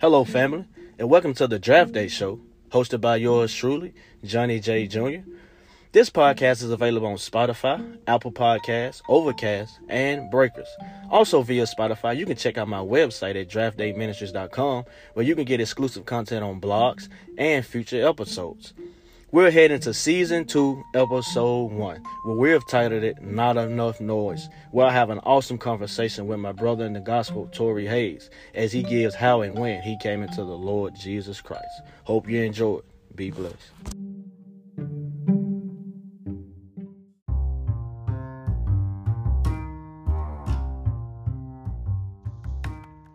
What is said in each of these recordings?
Hello, family, and welcome to the Draft Day Show, hosted by yours truly, Johnny J. Jr. This podcast is available on Spotify, Apple Podcasts, Overcast, and Breakers. Also via Spotify, you can check out my website at draftdayministries.com where you can get exclusive content on blogs and future episodes. We're heading to season two, episode one, where we have titled it Not Enough Noise, where I have an awesome conversation with my brother in the gospel, Tory Hayes, as he gives how and when he came into the Lord Jesus Christ. Hope you enjoy it. Be blessed.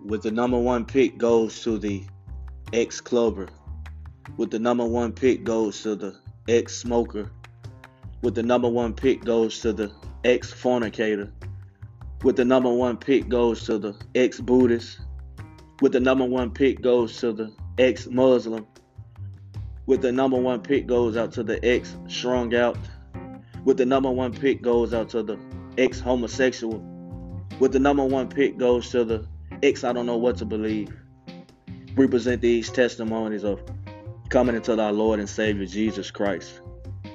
With the number one pick goes to the ex clubber with the number one pick goes to the ex smoker. With the number one pick goes to the ex fornicator. With the number one pick goes to the ex Buddhist. With the number one pick goes to the ex Muslim. With the number one pick goes out to the ex strung out. With the number one pick goes out to the ex homosexual. With the number one pick goes to the ex I don't know what to believe. Represent these testimonies of coming into our Lord and Savior Jesus Christ.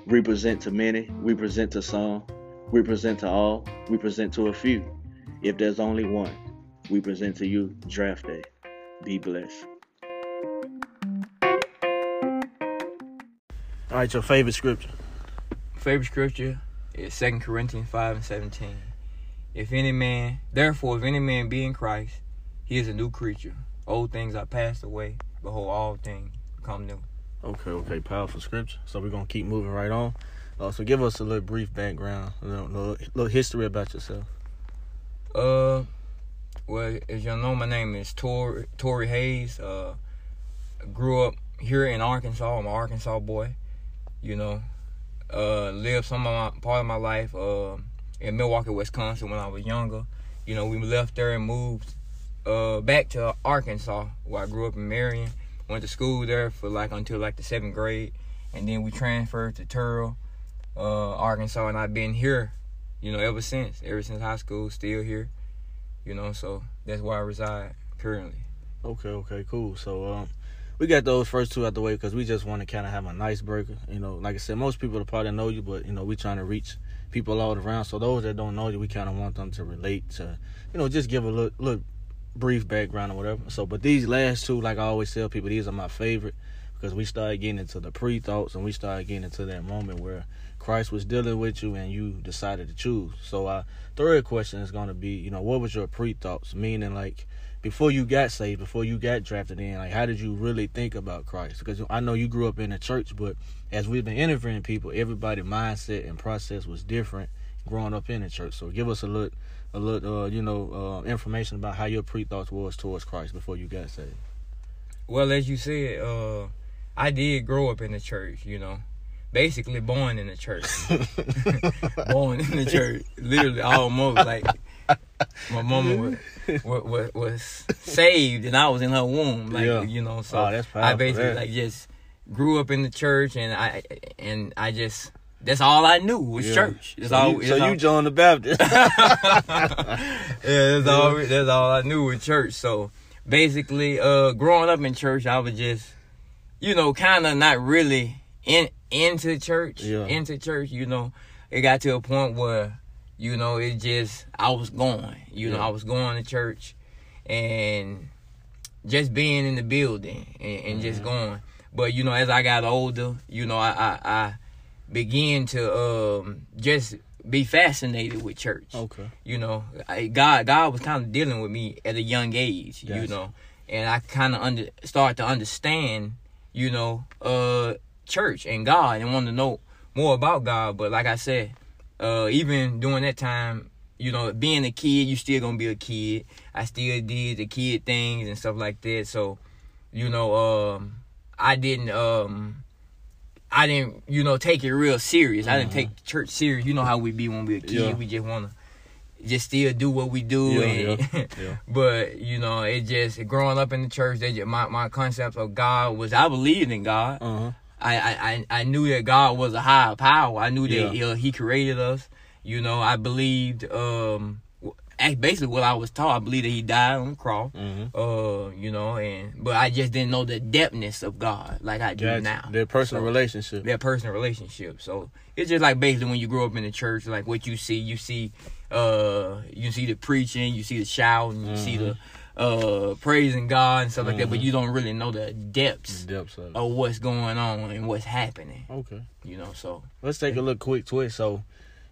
We present to many, we present to some, we present to all, we present to a few. If there's only one, we present to you draft day. Be blessed. All right, your favorite scripture. Favorite scripture is Second Corinthians 5 and 17. If any man, therefore, if any man be in Christ, he is a new creature. Old things are passed away. Behold, all things become new. Okay, okay, powerful scripture. So we're gonna keep moving right on. Uh, so give us a little brief background, a little, little, little history about yourself. Uh, well, as you know, my name is Tori Tory Hayes. Uh, grew up here in Arkansas. I'm an Arkansas boy. You know, uh, lived some of my part of my life uh, in Milwaukee, Wisconsin when I was younger. You know, we left there and moved uh, back to Arkansas, where I grew up in Marion went to school there for like until like the seventh grade, and then we transferred to Turrell, uh, Arkansas, and I've been here, you know, ever since. Ever since high school, still here, you know. So that's where I reside currently. Okay, okay, cool. So um, we got those first two out the way because we just want to kind of have a nice break. You know, like I said, most people probably know you, but you know, we trying to reach people all around. So those that don't know you, we kind of want them to relate to, you know, just give a little, little brief background or whatever. So, but these last two, like I always tell people, these are my favorite because we started getting into the pre thoughts and we started getting into that moment where Christ was dealing with you and you decided to choose. So, our third question is going to be, you know, what was your pre thoughts? Meaning, like, before you got saved, before you got drafted in, like, how did you really think about Christ? Because I know you grew up in a church, but as we've been interviewing people, everybody's mindset and process was different growing up in the church. So, give us a look a little, uh, you know, uh, information about how your pre thoughts was towards Christ before you got saved. Well, as you said, uh, I did grow up in the church. You know, basically born in the church, born in the church, literally almost like my mama was, was, was saved and I was in her womb, like yeah. you know. So oh, I basically like just grew up in the church and I and I just that's all I knew was yeah. church. That's so all. You, so all, you joined the Baptist. yeah, that's all. That's all I knew was church. So basically, uh, growing up in church, I was just, you know, kind of not really in into church. Yeah. Into church, you know, it got to a point where, you know, it just I was going. You yeah. know, I was going to church, and just being in the building and, and mm-hmm. just going. But you know, as I got older, you know, I I, I begin to um, just be fascinated with church. Okay. You know, I, God God was kind of dealing with me at a young age, you know, and I kind of under start to understand, you know, uh church and God and want to know more about God, but like I said, uh even during that time, you know, being a kid, you still going to be a kid. I still did the kid things and stuff like that. So, you know, um I didn't um I didn't, you know, take it real serious. Mm-hmm. I didn't take church serious. You know how we be when we a kid. Yeah. We just wanna just still do what we do. Yeah, and, yeah, yeah. but you know, it just growing up in the church. They just, my my concept of God was I believed in God. Uh-huh. I, I I knew that God was a higher power. I knew that he, he created us. You know, I believed. um act- basically what I was taught. I believe that he died on the cross. Mhm. Uh, you know, and but I just didn't know the depthness of God like I do now. Their personal So- relationship. Their personal relationship. So it's just like basically when you grow up in the church, like what you see, you see, uh, you see the preaching, you see the shouting, you see the uh praising God and stuff like that, but you don't really know the depths Depths of of what's going on and what's happening. Okay. You know, so Let's take a look quick twist. So,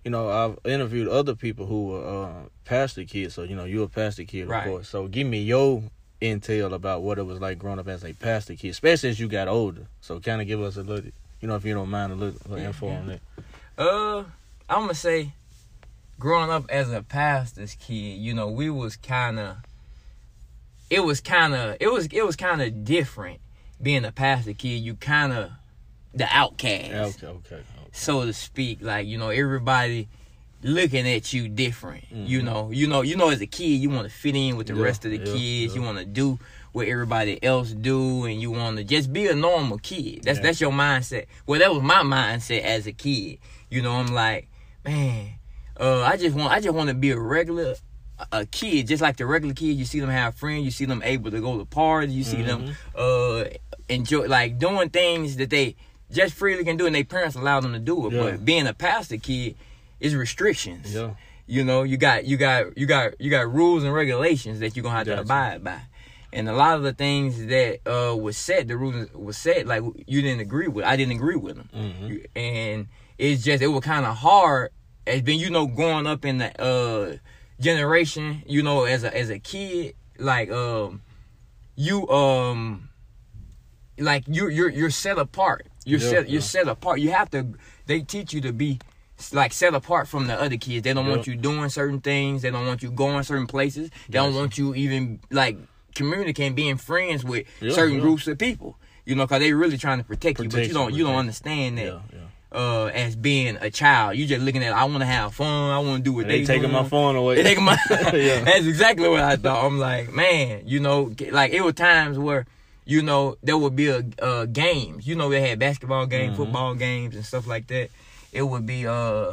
you know, I've interviewed other people who were uh, pastor kids. So, you know, you're a pastor kid, of course. So, give me your intel about what it was like growing up as a pastor kid, especially as you got older. So, kind of give us a little, you know, if you don't mind, a little, little Yeah, info yeah. on that. Uh, I'm gonna say, growing up as a pastor's kid, you know, we was kind of, it was kind of, it was, it was kind of different being a pastor kid. You kind of the outcast, okay, okay. So to speak. Like you know, everybody looking at you different. You Mhm. know, you know, you know, as a kid, you want to fit in with the Yeah, rest of the yeah, kids. yeah. You want to do what everybody else do, and you want to just be a normal kid. That's that's your mindset. Well, that was my mindset as a kid. You know, I'm like, man, uh, I just want, I just want to be a regular. A kid, just like the regular kid, you see them have friends, you see them able to go to parties, you see them uh enjoy like doing things that they just freely can do, and their parents allow them to do it. Yeah. But being a pastor kid is restrictions. Yeah. You know, you got you got you got you got rules and regulations that you're gonna have to abide by. And a lot of the things that uh was said, the rules was said, like you didn't agree with. I didn't agree with them, Mhm. and it's just it was kind of hard. As been you know growing up in the uh generation, you know as a as a kid, like um you um like you you're you're set apart. You're Yeah, set you're set apart. You have to. They teach you to be like set apart from the other kids. They don't want you doing certain things. They don't want you going certain places. They don't want you even like communicating, being friends with certain groups of people. You know, because they really trying to protect, you, but you don't you don't understand that. Uh, as being a child, you just looking at. I want to have fun. I want to do what And they they taking my phone away. They taking my. Yeah. That's exactly what I thought. I'm like, man, you know, like it were times where, you know, there would be a uh, games. You know, they had basketball games, Mhm. football games, and stuff like that. It would be uh,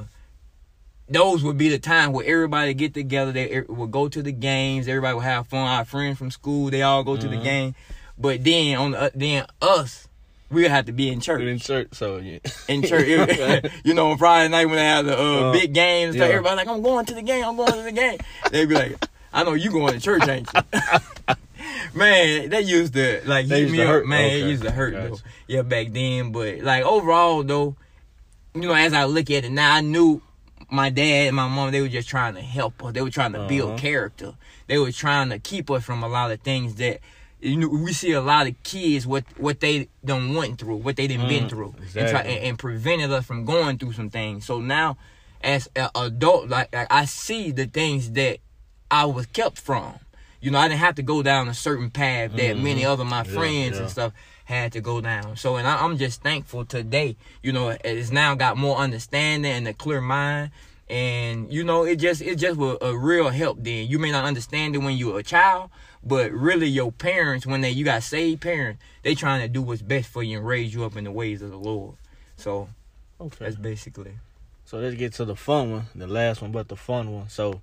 those would be the time where everybody get together. They er- would go to the games. Everybody would have fun. Our friends from school, they all go to the Mhm. game. But then on the, then us, we have to be in church in church, so yeah. in church. you know, on Friday night when they have the uh, Uh, big games, yeah. everybody like, I'm going to the game. I'm going to the game. They'd be like, I know you going to church, ain't you? man, that used to like hit used me to up. hurt? Man, Okay. it used to hurt though. Yeah, back then, but like overall though, you know, as I look at it now, I knew my dad and my mom they were just trying to help us. They were trying to build Uh-huh. character. They were trying to keep us from a lot of things that you know we see a lot of kids what what they done went through, what they done been Mm, through, and try and, and prevented us from going through some things. So now, as an adult, like, like I see the things that I was kept from. You know, I didn't have to go down a certain path that Mhm. many other my Yeah, friends yeah. and stuff had to go down. So, and I, I'm just thankful today. You know, it's now got more understanding and a clear mind. And you know, it just it just was a real help. Then you may not understand it when you're a child, but really your parents, when they you got saved parents, they trying to do what's best for you and raise you up in the ways of the Lord. So Okay. that's basically. So let's get to the fun one, the last one, but the fun one. So,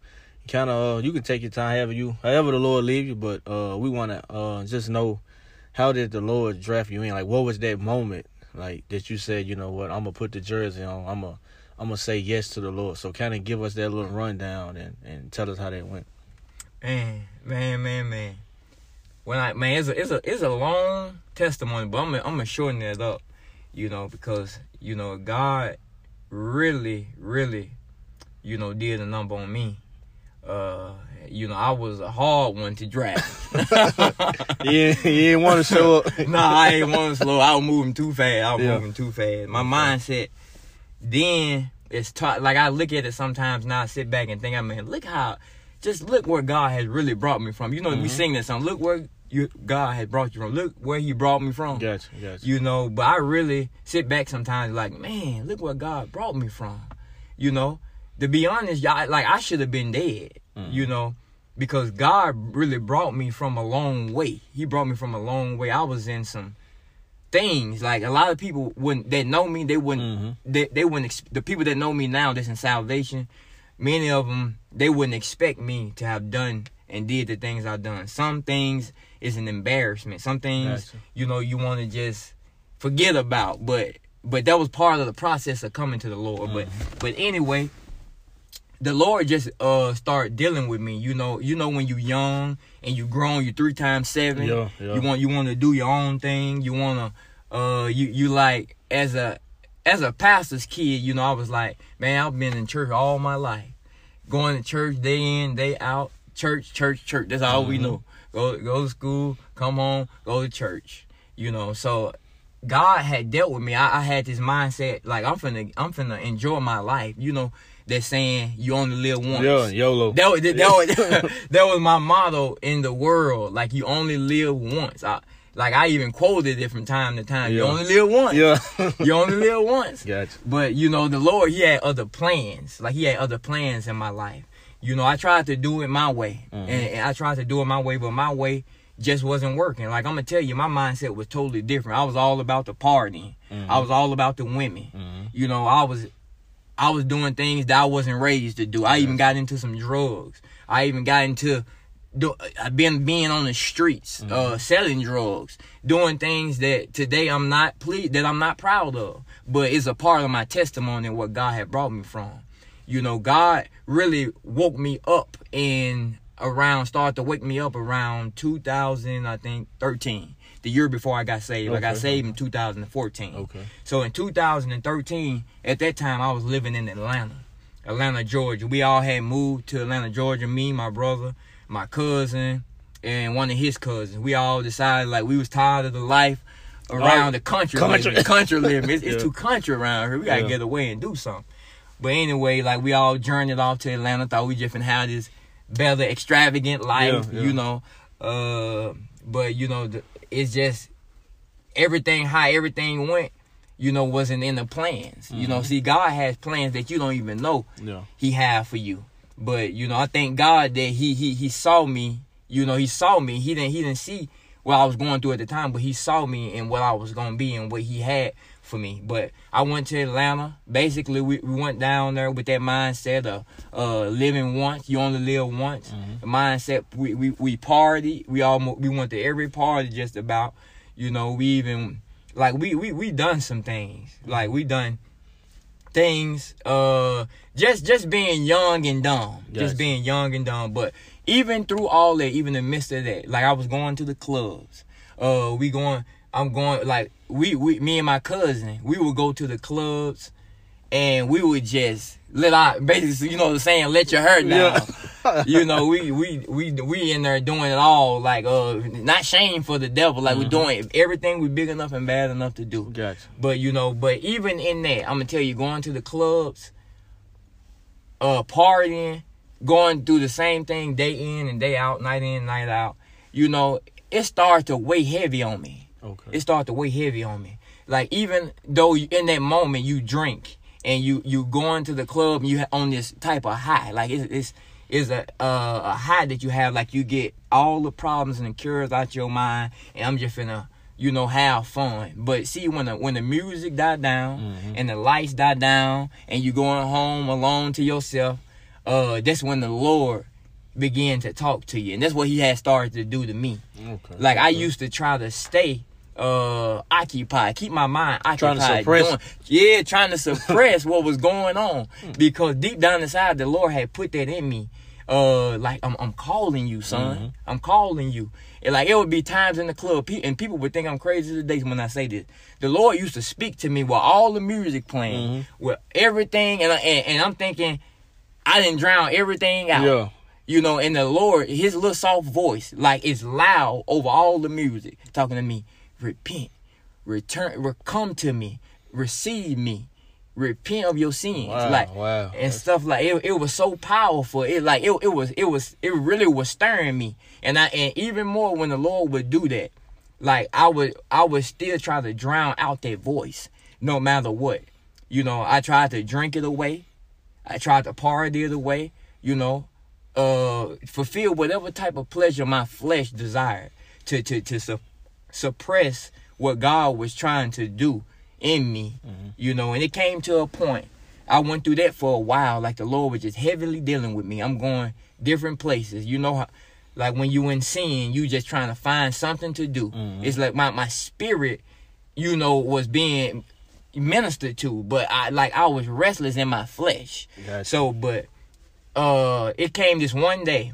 kind of, uh, you can take your time, however you, however the Lord leave you. But uh, we want to uh, just know how did the Lord draft you in? Like, what was that moment, like that you said, you know what, I'm gonna put the jersey on, I'm gonna, I'm gonna say yes to the Lord. So, kind of give us that little rundown and and tell us how that went. Man, man, man, man. When I man, it's a it's a it's a long testimony, but I'm gonna, I'm gonna shorten it up, you know, because you know God really, really, you know, did a number on me. Uh, you know, I was a hard one to draft. yeah, you didn't want to show up. nah, I ain't want to slow. I was moving too fast. I was Yeah. moving too fast. My mindset then it's taught. Like I look at it sometimes now. I sit back and think, I mean, look how, just look where God has really brought me from. You know, we Mhm. sing that song. Look where you God has brought you from. Look where He brought me from. Gotcha, gotcha. You know, but I really sit back sometimes like, man, look where God brought me from. You know, to be honest, y'all, like I should have been dead. Mhm. You know, because God really brought me from a long way. He brought me from a long way. I was in some things like a lot of people wouldn't that know me. They wouldn't. Mhm. They, they wouldn't. The people that know me now, that's in salvation, many of them they wouldn't expect me to have done and did the things I've done. Some things is an embarrassment. Some things you know you want to just forget about, but but that was part of the process of coming to the Lord. But but anyway, the Lord just uh start dealing with me. You know, you know when you young and you grown, you three times seven. Yeah, yeah. You want you want to do your own thing. You wanna uh you you like as a as a pastor's kid. You know, I was like, man, I've been in church all my life, going to church day in day out. Church, church, church. That's all we Mhm. know. Go go to school, come home, go to church. You know, so God had dealt with me. I, I had this mindset like I'm finna I'm finna enjoy my life. You know, they're saying you only live once. Yeah, YOLO. That was that, was that was my motto in the world. Like you only live once. I, like I even quoted it from time to time. You only live once. yeah. You only live once. gotcha. But you know, the Lord, He had other plans. Like He had other plans in my life. You know, I tried to do it my way, Mhm. and, and I tried to do it my way, but my way just wasn't working. Like I'm gonna tell you, my mindset was totally different. I was all about the partying. I was all about the women. Mhm. You know, I was, I was doing things that I wasn't raised to do. I even got into some drugs. I even got into, do, I been being on the streets, uh, selling drugs, doing things that today I'm not ple- that I'm not proud of, but it's a part of my testimony and what God had brought me from. You know, God really woke me up in around started to wake me up around 2000, I think 13, the year before I got saved. I got saved in 2014. Okay. So in 2013, at that time, I was living in Atlanta, Atlanta, Georgia. We all had moved to Atlanta, Georgia. Me, my brother, my cousin, and one of his cousins. We all decided like we was tired of the life around Oh, the country, country. living. country living. It's, it's too country around here. We gotta Yeah. get away and do something. But anyway, like we all journeyed off to Atlanta. Thought we just finna have this better, extravagant life, Yeah, yeah. you know. Uh, but you know, it's just everything how everything went, you know, wasn't in the plans. You know, Mhm. see, God has plans that you don't even know Yeah. He had for you. But you know, I thank God that He He He saw me. You know, He saw me. He didn't He didn't see what I was going through at the time, but He saw me and what I was gonna be and what He had for me. But I went to Atlanta. Basically, we, we went down there with that mindset of uh, living once. You only live once. Mhm. The mindset. We we we party. We almost we went to every party just about. You know, we even like we we we done some things. Like we done things. Uh, just just being young and dumb. Gotcha. Just being young and dumb. But even through all that, even in the midst of that, like I was going to the clubs. Uh, we going. I'm going like we we me and my cousin. We would go to the clubs, and we would just let out basically, you know, the saying, let your hair down. Yeah. you know, we we we we in there doing it all like uh not shame for the devil, like we're Mhm. doing everything we big enough and bad enough to do. Gotcha. But you know, but even in that, I'm gonna tell you, going to the clubs, uh, partying, going through the same thing day in and day out, night in, night out. You know, it starts to weigh heavy on me. Okay. It started to weigh heavy on me. Like even though you, in that moment you drink and you you going to the club and you on this type of high, like it's it's is a uh, a high that you have, like you get all the problems and the cures out your mind, and I'm just finna you know have fun. But see when the when the music died down Mhm. and the lights died down and you going home alone to yourself, uh, that's when the Lord began to talk to you, and that's what He had started to do to me. Okay. Like I used to try to stay uh occupied, keep my mind occupied. Trying to suppress- yeah, trying to suppress what was going on because deep down inside, the Lord had put that in me. Uh, like I'm, I'm calling you, son. Mhm. I'm calling you. And like it would be times in the club, pe- and people would think I'm crazy today when I say this. The Lord used to speak to me with all the music playing, Mhm. with everything, and, and and I'm thinking, I didn't drown everything out Yeah. you know, and the Lord, his little soft voice, like it's loud over all the music, talking to me, repent, return, re- come to me, receive me, repent of your sins, Wow. like wow. and stuff like it. It was so powerful. It like it, it was it was it really was stirring me, and I and even more when the Lord would do that, like I would I would still try to drown out that voice, no matter what. You know, I tried to drink it away. I tried to party it away. You know, uh, fulfill whatever type of pleasure my flesh desired to to to suppress what God was trying to do in me. Mhm. You know, and it came to a point I went through that for a while. Like the Lord was just heavily dealing with me. I'm going different places. You know how like when you in sin, you just trying to find something to do. Mhm. It's like my, my spirit, you know, was being ministered to, but I like I was restless in my flesh. Gotcha. So, but uh, it came this one day.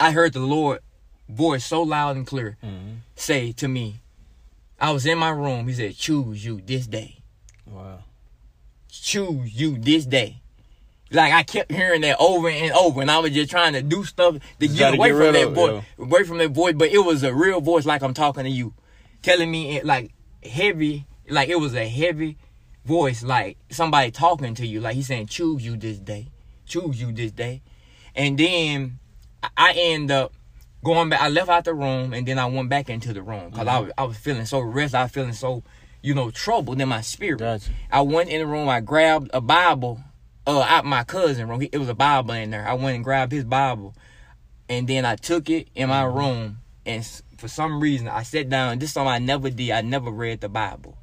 I heard the Lord voice so loud and clear Mhm. say to me, I was in my room. He said, "Choose you this day. Wow. Choose you this day." Like I kept hearing that over and over, and I was just trying to do stuff to Just get away get from that of voice, away from that voice. But it was a real voice, like I'm talking to you, telling me it like heavy, like it was a heavy voice, like somebody talking to you, like he's saying, "Choose you this day, choose you this day," and then I end up going back. I left out the room, and then I went back into the room because I was I was feeling so restless. I was feeling so, you know, troubled in my spirit. Gotcha. I went in the room. I grabbed a Bible, uh, out my cousin room. He, it was a Bible in there. I went and grabbed his Bible, and then I took it in my room. And for some reason, I sat down. This is something I never did. I never read the Bible.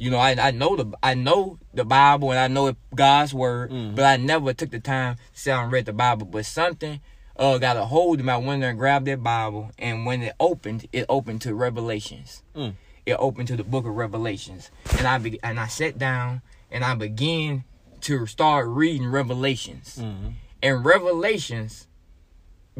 You know, I I know the I know the Bible and I know it God's word, Mhm. but I never took the time to sit down and read the Bible. But something uh got a hold of my window and grabbed that Bible, and when it opened, it opened to Revelations. Mm. It opened to the Book of Revelations, and I be, and I sat down and I began to start reading Revelations. Mhm. And Revelations,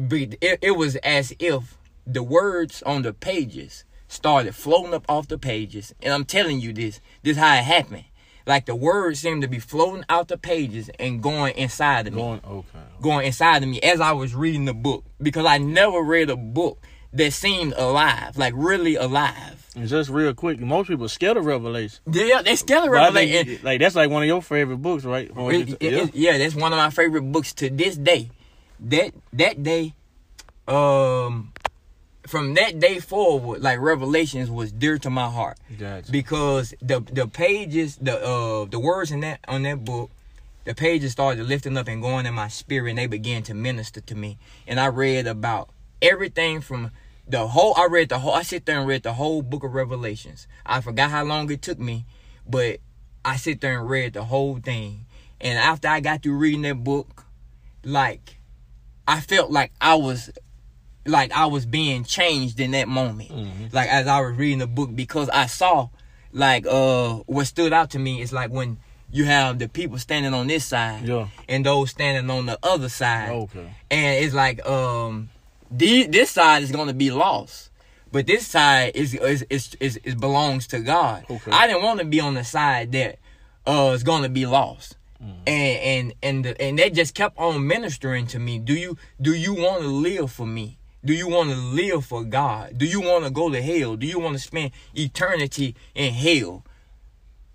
be- it, it was as if the words on the pages started floating up off the pages. And I'm telling you this, this how it happened. Like the words seemed to be floating out the pages and going inside of me Going okay. going inside of me as I was reading the book because I never read a book that seemed alive, like really alive. And just real quick, most people scared of Revelation. Yeah, they still But I think, revelation. like that's like one of your favorite books, right? It- it- yeah. it- yeah, that's one of my favorite books to this day. That that day, um, from that day forward, like Revelations was dear to my heart Gotcha. because the the pages, the uh the words in that on that book, the pages started lifting up and going in my spirit, and they began to minister to me. And I read about everything from the whole. I read the whole. I sit there and read the whole book of Revelations. I forgot how long it took me, but I sit there and read the whole thing. And after I got through reading that book, like I felt like I was like I was being changed in that moment. Mhm. Like as I was reading the book because I saw like uh what stood out to me is like when you have the people standing on this side Yeah. and those standing on the other side. Okay. And it's like um the, this side is gonna be lost. But this side is is is is, is belongs to God. Okay. I didn't want to be on the side that uh is gonna be lost. Mm. And and and the, and that just kept on ministering to me. Do you do you want to live for me? Do you want to live for God? Do you want to go to hell? Do you want to spend eternity in hell?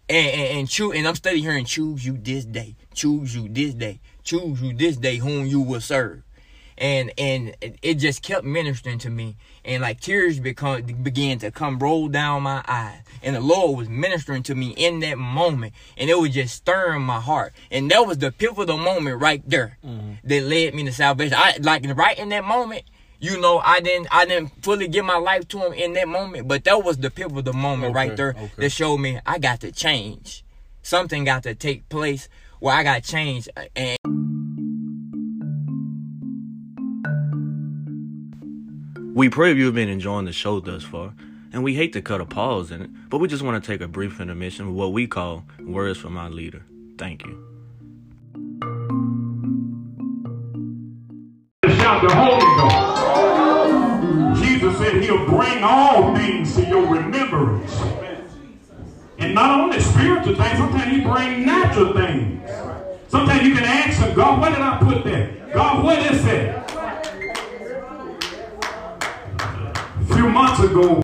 And and, and choose and I'm studying here and choose you this day. Choose you this day. Choose you this day whom you will serve. And and it- just kept ministering to me. And like tears become began to come roll down my eyes. And the Lord was ministering to me in that moment. And it was just stirring my heart. And that was the pivotal moment right there Mhm. that led me to salvation. I like right in that moment, you know, I didn't I didn't fully give my life to him in that moment, but that was the pivotal moment Okay, right there okay. that showed me I got to change. Something got to take place where I got changed uh, and We pray you've been enjoying the show thus far, and we hate to cut a pause in it, but we just want to take a brief intermission with what we call Words from Our Leader. Thank you. Shout the Holy Ghost. Jesus said he'll bring all things to your remembrance. And not only spiritual things, sometimes he bring natural things. Sometimes you can ask him, God, where did I put that? God, what is that? A few months ago,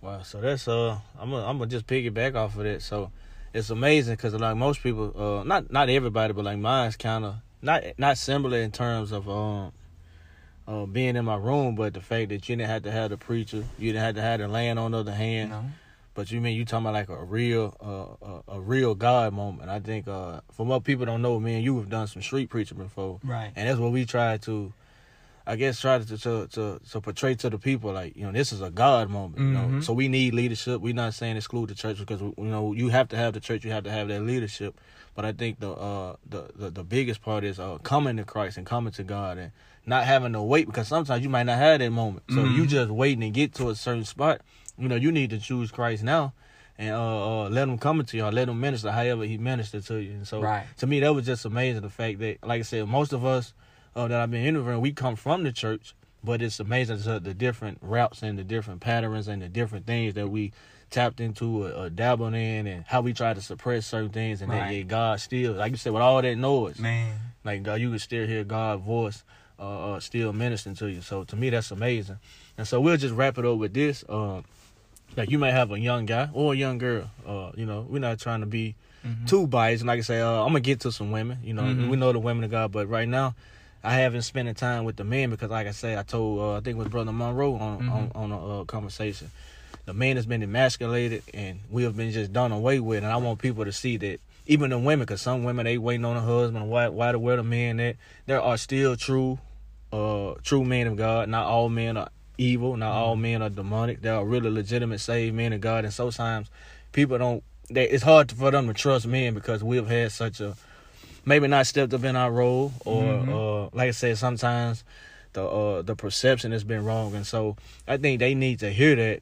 Wow. So that's uh, I'm gonna I'm gonna just piggyback off of that. So it's amazing because like most people, uh, not not everybody, but like mine's kind of not not similar in terms of um. Uh, being in my room, but the fact that you didn't have to have the preacher, you didn't have to have the land on the other hand, know, But you mean you talking about like a real, uh, a, a real God moment? I think, uh, from what people don't know, me and you have done some street preaching before, right. and that's what we try to I guess try to to to, to portray to the people like you know this is a God moment. You know, Mhm. so we need leadership. We're not saying exclude the church because you know you have to have the church. You have to have that leadership. But I think the uh the the, the biggest part is uh coming to Christ and coming to God and not having to wait because sometimes you might not have that moment. So Mhm. you just waiting to get to a certain spot. You know, you need to choose Christ now. And uh, uh, let him come into you, or let him minister however he ministered to you. And so, Right. to me, that was just amazing. The fact that, like I said, most of us uh, that I've been interviewing, we come from the church, but it's amazing the, the different routes and the different patterns and the different things that we tapped into or, or dabbled in, and how we try to suppress certain things, and that Right. yet God still, like you said, with all that noise, Man. like God, you can still hear God's voice uh, uh, still ministering to you. So to me, that's amazing. And so we'll just wrap it up with this. Um, like you may have a young guy or a young girl. Uh, you know, we're not trying to be Mhm. too biased. And like I say, uh, I'm gonna get to some women. You know, Mhm. we know the women of God, but right now. I haven't spent the time with the men because, like I say, I told uh, I think it was Brother Monroe on Mhm. on, on a uh, conversation. The man has been emasculated, and we have been just done away with. And I want people to see that even the women, because some women they waiting on a husband. Why why to where the men that there are still true, uh, true men of God. Not all men are evil. Not all men are demonic. There are really legitimate saved men of God, and sometimes people don't. They, it's hard for them to trust men because we've had such a maybe not stepped up in our role, or Mhm. uh, like I said, sometimes the uh, the perception has been wrong, and so I think they need to hear that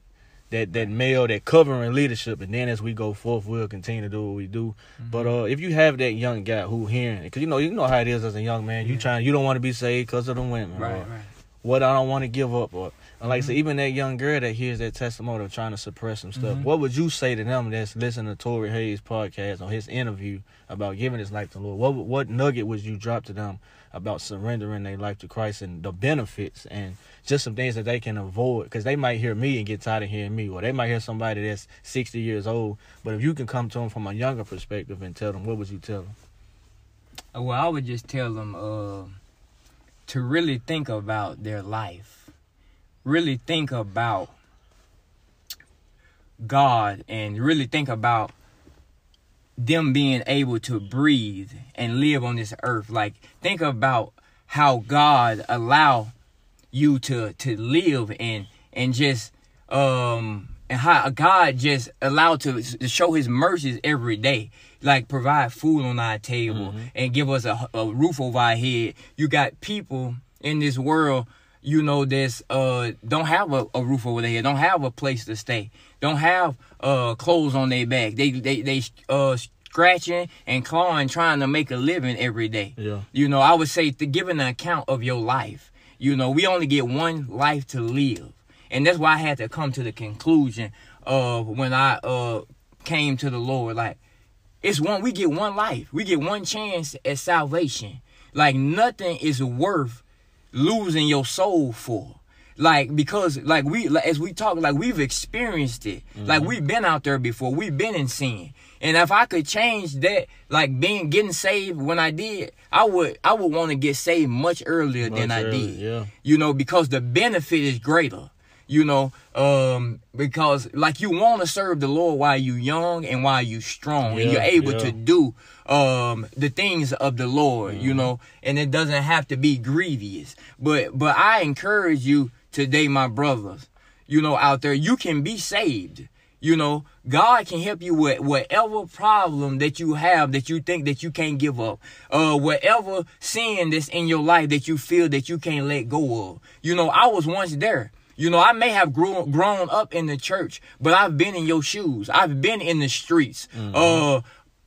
that that male that covering leadership, and then as we go forth, we'll continue to do what we do. But uh, if you have that young guy who hearing, it, because you know you know how it is as a young man, you trying you don't want to be saved because of the women, Right, right. what I don't want to give up, or and like I Mm-hmm. said, even that young girl that hears that testimony of trying to suppress some stuff, Mhm. what would you say to them that's listening to Tory Hayes podcast or his interview about giving his life to the Lord? What what nugget would you drop to them about surrendering their life to Christ and the benefits and just some things that they can avoid? Because they might hear me and get tired of hearing me, or they might hear somebody that's sixty years old. But if you can come to them from a younger perspective and tell them, what would you tell them? Well, I would just tell them uh, to really think about their life. Really think about God and really think about them being able to breathe and live on this earth. Like think about how God allow you to to live and and just um and how God just allowed to to show His mercies every day, like provide food on our table and give us a, a roof over our head. You got people in this world, you know, that's uh don't have a, a roof over their head, don't have a place to stay, don't have uh clothes on their back. They they they uh scratching and clawing, trying to make a living every day. Yeah. You know, I would say to give an account of your life. You know, we only get one life to live. And that's why I had to come to the conclusion of when I uh came to the Lord. Like, it's one we get one life. We get one chance at salvation. Like nothing is worth losing your soul for. Like because like we like, as we talk like we've experienced it. Like mm-hmm. we've been out there before. We've been in sin. And if I could change that, like being getting saved when I did, I would I would want to get saved much earlier than Much I did. yeah. You know, because the benefit is greater. You know, um, because like you want to serve the Lord while you young and while you strong, and you're able yeah. to do um the things of the Lord. Mm-hmm. You know, and it doesn't have to be grievous. But but I encourage you today, my brothers. You know, out there, you can be saved. You know, God can help you with whatever problem that you have that you think that you can't give up. Uh, whatever sin that's in your life that you feel that you can't let go of. You know, I was once there. You know, I may have grown grown up in the church, but I've been in your shoes. I've been in the streets. Uh,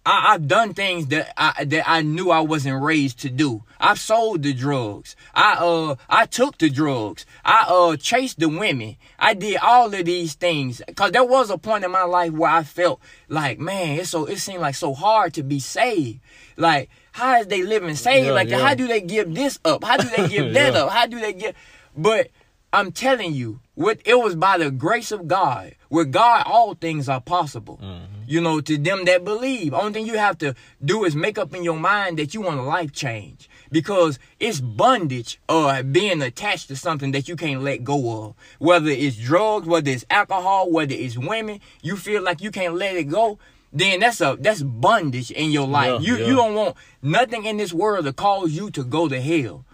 I, I've done things that I that I knew I wasn't raised to do. I've sold the drugs. I uh I took the drugs. I uh chased the women. I did all of these things because there was a point in my life where I felt like, man, it's so it seemed like so hard to be saved. Like, how is they living saved? Yeah, like, yeah. how do they give this up? How do they give that Yeah. up? How do they give? But I'm telling you, it was by the grace of God. With God, all things are possible. Mm-hmm. You know, to them that believe. Only thing you have to do is make up in your mind that you want a life change. Because it's bondage or being attached to something that you can't let go of. Whether it's drugs, whether it's alcohol, whether it's women, you feel like you can't let it go. Then that's a that's bondage in your life. Yeah, you yeah. you don't want nothing in this world to cause you to go to hell.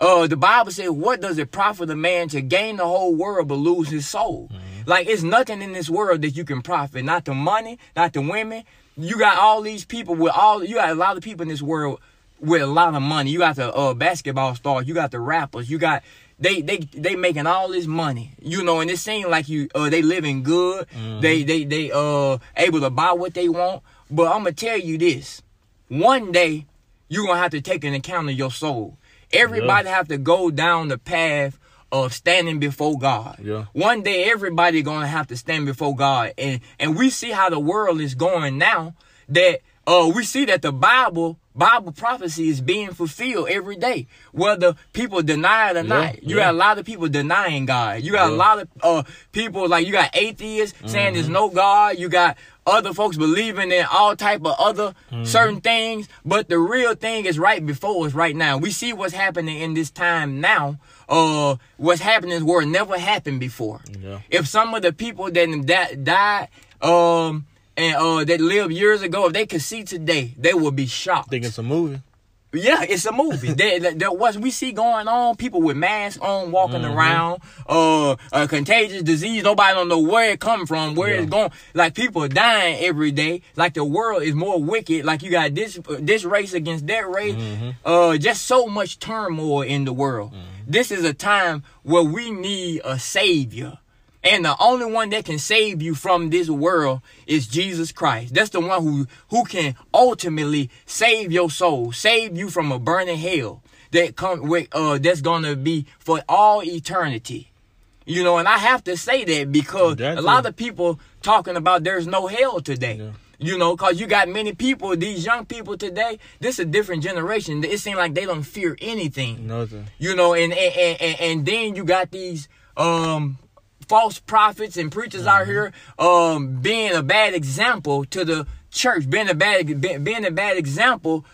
Uh, the Bible says, "What does it profit a man to gain the whole world but lose his soul?" Like it's nothing in this world that you can profit. Not the money, not the women. You got all these people with all. You got a lot of people in this world with a lot of money. You got the uh, basketball stars. You got the rappers. You got they they they making all this money. You know, and it seems like you uh, they living good. They they they uh able to buy what they want. But I'm gonna tell you this: one day you're gonna have to take an account of your soul. Everybody have to go down the path of standing before God. Yeah. One day everybody gonna have to stand before God. And and we see how the world is going now that uh we see that the Bible Bible prophecy is being fulfilled every day. Whether people deny it or not. You yeah. got a lot of people denying God. You got a lot of uh people like you got atheists saying there's no God. You got other folks believing in all type of other certain things, but the real thing is right before us right now. We see what's happening in this time now. Uh, what's happening is where it never happened before. Yeah. If some of the people that that died, um, and uh, that lived years ago, if they could see today, they would be shocked. think it's a movie. Yeah, it's a movie. that, that, what we see going on, people with masks on walking Mm-hmm. around, uh, a contagious disease. Nobody don't know where it come from, where it's going. Like people are dying every day. Like the world is more wicked. Like you got this this race against that race. Mm-hmm. Uh, just so much turmoil in the world. This is a time where we need a savior. And the only one that can save you from this world is Jesus Christ. That's the one who, who can ultimately save your soul, save you from a burning hell that come with, uh, that's gonna be for all eternity. You know, and I have to say that because That's a lot it. of people talking about there's no hell today. Yeah. You know, cause you got many people, these young people today, this is a different generation. It seems like they don't fear anything Nothing. you know and and, and, and- and then you got these um false prophets and preachers out here um being a bad example to the church being a bad be- being a bad example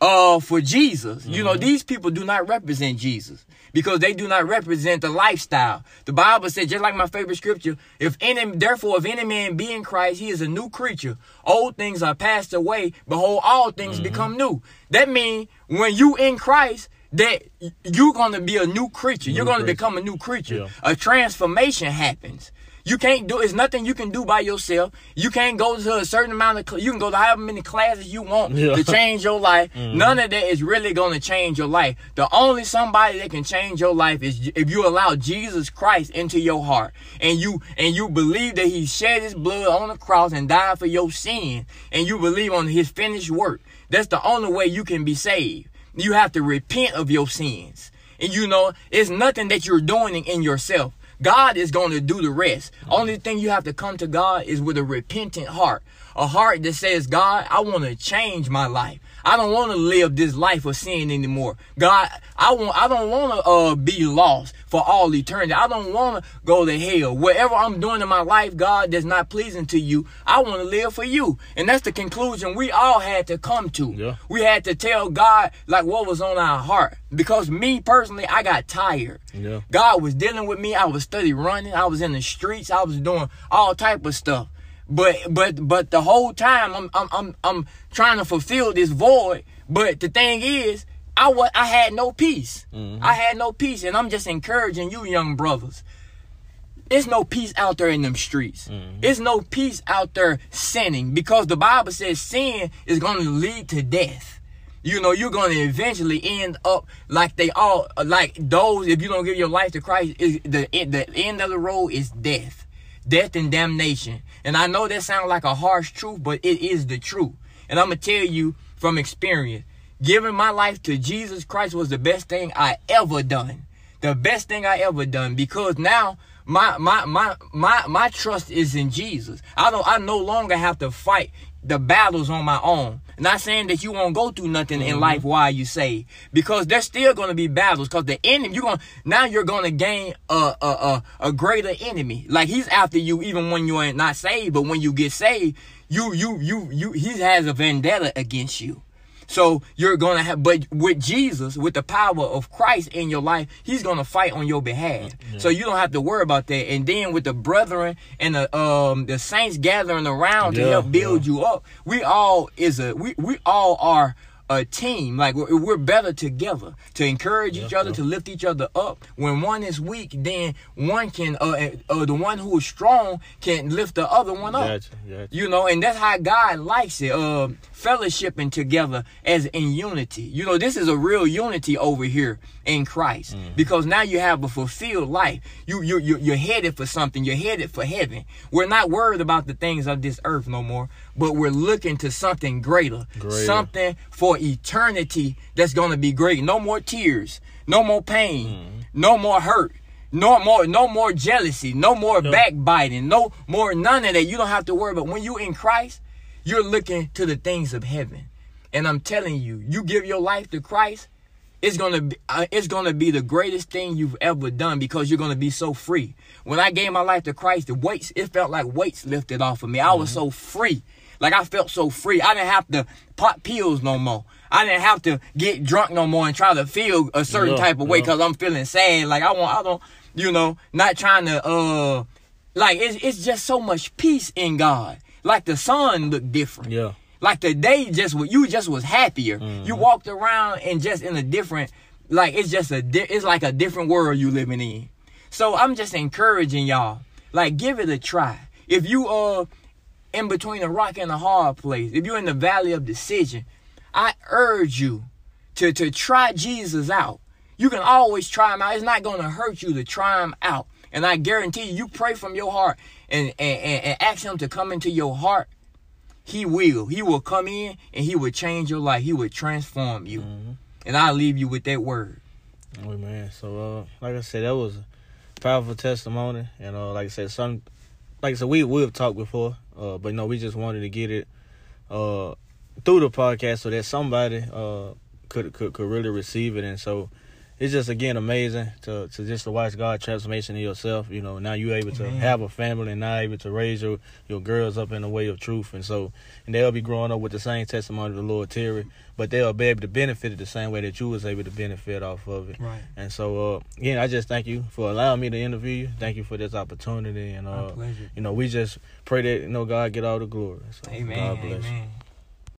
uh for Jesus. You know these people do not represent Jesus because they do not represent the lifestyle. The bible said just like my favorite scripture if any therefore if any man be in christ he is a new creature. Old things are passed away. Behold all things become new. That means when you in christ that you're going to be a new creature. You're going to become a new creature. Yeah. A transformation happens. You can't do. It's nothing you can do by yourself. You can't go to a certain amount of. Cl- you can go to however many classes you want Yeah. to change your life. Mm-hmm. None of that is really going to change your life. The only somebody that can change your life is if you allow Jesus Christ into your heart and you and you believe that He shed His blood on the cross and died for your sin, and you believe on His finished work. That's the only way you can be saved. You have to repent of your sins. And you know, it's nothing that you're doing in- yourself. God is going to do the rest. Only thing you have to come to God is with a repentant heart. A heart that says, God, I want to change my life. I don't want to live this life of sin anymore. God, I want I don't want to uh be lost for all eternity. I don't want to go to hell. Whatever I'm doing in my life, God, that's not pleasing to you, I want to live for you. And that's the conclusion we all had to come to. Yeah. We had to tell God like what was on our heart. Because me personally, I got tired. Yeah. God was dealing with me. I was study running. I was in the streets. I was doing all type of stuff. But but but the whole time I'm I'm I'm, I'm trying to fulfill this void. But the thing is, I was I had no peace. Mm-hmm. I had no peace, and I'm just encouraging you, young brothers. There's no peace out there in them streets. Mm-hmm. There's no peace out there sinning because the Bible says sin is going to lead to death. You know, you're going to eventually end up like they all, like those, if you don't give your life to Christ, is the, the end of the road is death. Death and damnation. And I know that sounds like a harsh truth, but it is the truth. And I'm going to tell you from experience, giving my life to Jesus Christ was the best thing I ever done. The best thing I ever done because now my my my my my trust is in Jesus. I don't I no longer have to fight the battles on my own. Not saying that you won't go through nothing in mm-hmm. life while you say because there's still gonna be battles because the enemy you're gonna now you're gonna gain a a, a a greater enemy. Like he's after you even when you ain't not saved, but when you get saved, you you you you he has a vendetta against you. So you're gonna have, but with Jesus, with the power of Christ in your life, He's gonna fight on your behalf. So you don't have to worry about that. And then with the brethren and the um the saints gathering around to help build you up, we all is a we we all are a team. Like we're, we're better together to encourage each other, to lift each other up. When one is weak, then one can, uh, uh, the one who is strong can lift the other one up. Gotcha, gotcha. You know, and that's how God likes it. Uh, fellowshipping together as in unity. You know, this is a real unity over here in Christ mm-hmm. because now you have a fulfilled life. You you you you're headed for something. You're headed for heaven. We're not worried about the things of this earth no more, but we're looking to something greater, Greater. something for eternity that's going to be great. No more tears, no more pain, mm-hmm. no more hurt. No more, no more jealousy, no more backbiting, no more none of that. You don't have to worry. But when you're in Christ, you're looking to the things of heaven. And I'm telling you, you give your life to Christ, it's gonna be, uh, it's gonna be the greatest thing you've ever done because you're gonna be so free. When I gave my life to Christ, the weights it felt like weights lifted off of me. I was so free, like I felt so free. I didn't have to pop pills no more. I didn't have to get drunk no more and try to feel a certain Yeah, type of way because I'm feeling sad. Like I want, I don't, you know, not trying to uh, like it's it's just so much peace in God. Like the sun looked different. Yeah. Like the day just you just was happier. Mm-hmm. You walked around and just in a different like it's just a di- it's like a different world you living in. So I'm just encouraging y'all like give it a try. If you are in between a rock and a hard place, if you're in the valley of decision, I urge you to to try Jesus out. You can always try him out. It's not going to hurt you to try him out. And I guarantee you, you pray from your heart and, and, and, and ask him to come into your heart. He will. He will come in and he will change your life. He will transform you. And I'll leave you with that word. Oh man, so uh, like I said, that was a powerful testimony, and uh, like I said, some, like I said, we we have talked before, uh, but no, we just wanted to get it uh through the podcast so that somebody uh could could could really receive it, and so it's just again amazing to to just to watch God transformation in yourself. You know, now you're able to Amen. have a family and now able to raise your your girls up in the way of truth, and so and they'll be growing up with the same testimony of the Lord Tory, but they'll be able to benefit it the same way that you was able to benefit off of it. Right. And so, uh, again, I just thank you for allowing me to interview you. Thank you for this opportunity. And, uh, you know, we just pray that, you know, God get all the glory. So, Amen. God bless you. Amen.